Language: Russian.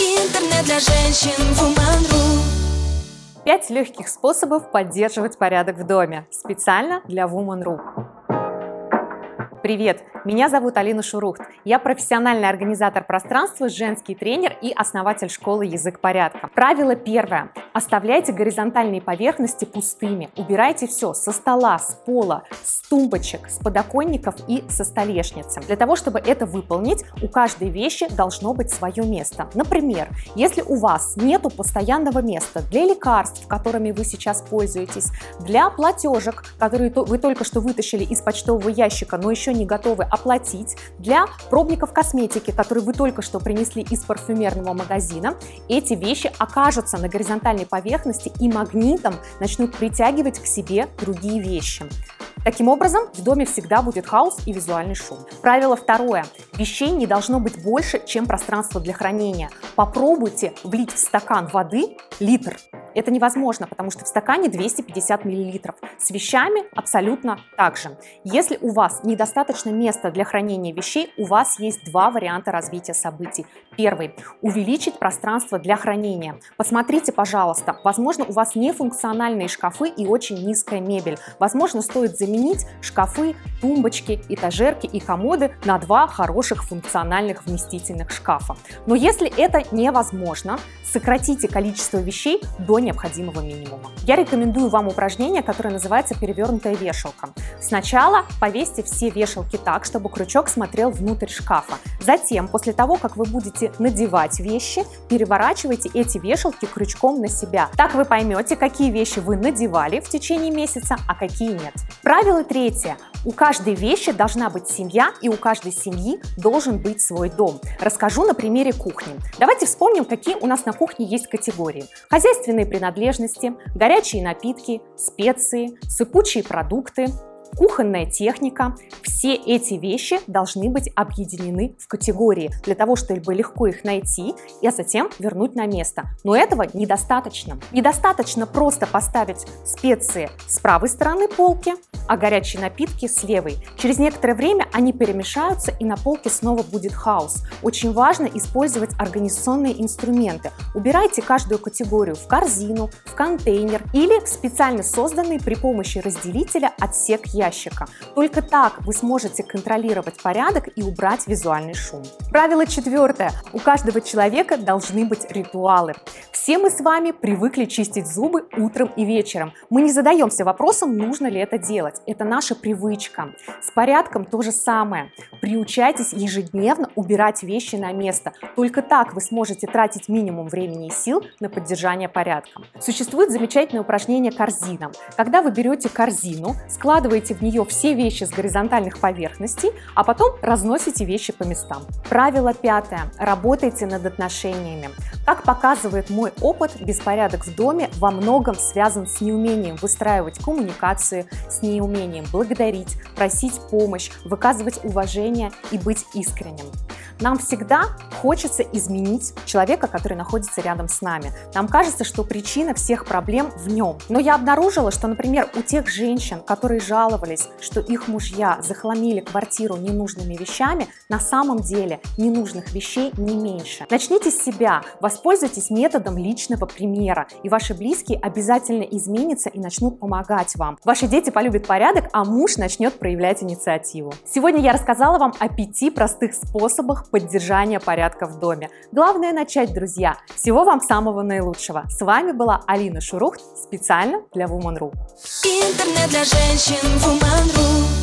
Интернет для женщин Woman.ru Пять легких способов поддерживать порядок в доме. Специально для Woman.ru. Привет! Меня зовут Алина Шурухт. Я профессиональный организатор пространства, женский тренер и основатель школы «Язык порядка». Правило первое. Оставляйте горизонтальные поверхности пустыми. Убирайте все со стола, с пола, с тумбочек, с подоконников и со столешницы. Для того, чтобы это выполнить, у каждой вещи должно быть свое место. Например, если у вас нету постоянного места для лекарств, которыми вы сейчас пользуетесь, для платежек, которые вы только что вытащили из почтового ящика, но еще не готовы оплатить, для пробников косметики, которые вы только что принесли из парфюмерного магазина, эти вещи окажутся на горизонтальной поверхности и магнитом начнут притягивать к себе другие вещи. Таким образом, в доме всегда будет хаос и визуальный шум. Правило второе. Вещей не должно быть больше, чем пространство для хранения. Попробуйте влить в стакан воды литр это невозможно, потому что в стакане 250 мл. С вещами абсолютно так же. Если у вас недостаточно места для хранения вещей, у вас есть два варианта развития событий. Первый – увеличить пространство для хранения. Посмотрите, пожалуйста, возможно, у вас нефункциональные шкафы и очень низкая мебель. Возможно, стоит заменить шкафы, тумбочки, этажерки и комоды на два хороших функциональных вместительных шкафа. Но если это невозможно, сократите количество вещей до необходимого минимума. Я рекомендую вам упражнение, которое называется перевернутая вешалка. Сначала повесьте все вешалки так, чтобы крючок смотрел внутрь шкафа. Затем, после того, как вы будете надевать вещи, переворачивайте эти вешалки крючком на себя. Так вы поймете, какие вещи вы надевали в течение месяца, а какие нет. Правило третье. У каждой вещи должна быть семья, и у каждой семьи должен быть свой дом. Расскажу на примере кухни. Давайте вспомним, какие у нас на кухне есть категории. Хозяйственные принадлежности, горячие напитки, специи, сыпучие продукты, кухонная техника. Все эти вещи должны быть объединены в категории для того, чтобы легко их найти и затем вернуть на место. Но этого недостаточно. Недостаточно просто поставить специи с правой стороны полки, а горячие напитки с левой. Через некоторое время они перемешаются и на полке снова будет хаос. Очень важно использовать организационные инструменты. Убирайте каждую категорию в корзину, в контейнер или в специально созданный при помощи разделителя отсек ящика. Только так вы сможете контролировать порядок и убрать визуальный шум. Правило четвертое. У каждого человека должны быть ритуалы. Все мы с вами привыкли чистить зубы утром и вечером. Мы не задаемся вопросом, нужно ли это делать. Это наша привычка. С порядком то же самое. Приучайтесь ежедневно убирать вещи на место. Только так вы сможете тратить минимум времени и сил на поддержание порядка. Существует замечательное упражнение корзина. Когда вы берете корзину, складываете в нее все вещи с горизонтальных поверхностей, а потом разносите вещи по местам. Правило пятое. Работайте над отношениями. Как показывает мой опыт, беспорядок в доме во многом связан с неумением выстраивать коммуникации, с неумением благодарить, просить помощь, выказывать уважение и быть искренним. Нам всегда хочется изменить человека, который находится рядом с нами. Нам кажется, что причина всех проблем в нем. Но я обнаружила, что, например, у тех женщин, которые жаловались, что их мужья захламили квартиру ненужными вещами, на самом деле ненужных вещей не меньше. Начните с себя, воспользуйтесь методом личного примера, и ваши близкие обязательно изменятся и начнут помогать вам. Ваши дети полюбят порядок, а муж начнет проявлять инициативу. Сегодня я рассказала вам о пяти простых способах поддержания порядка в доме. Главное начать, друзья. Всего вам самого наилучшего. С вами была Алина Шурухт специально для Woman.ru. Интернет для женщин Woman.ru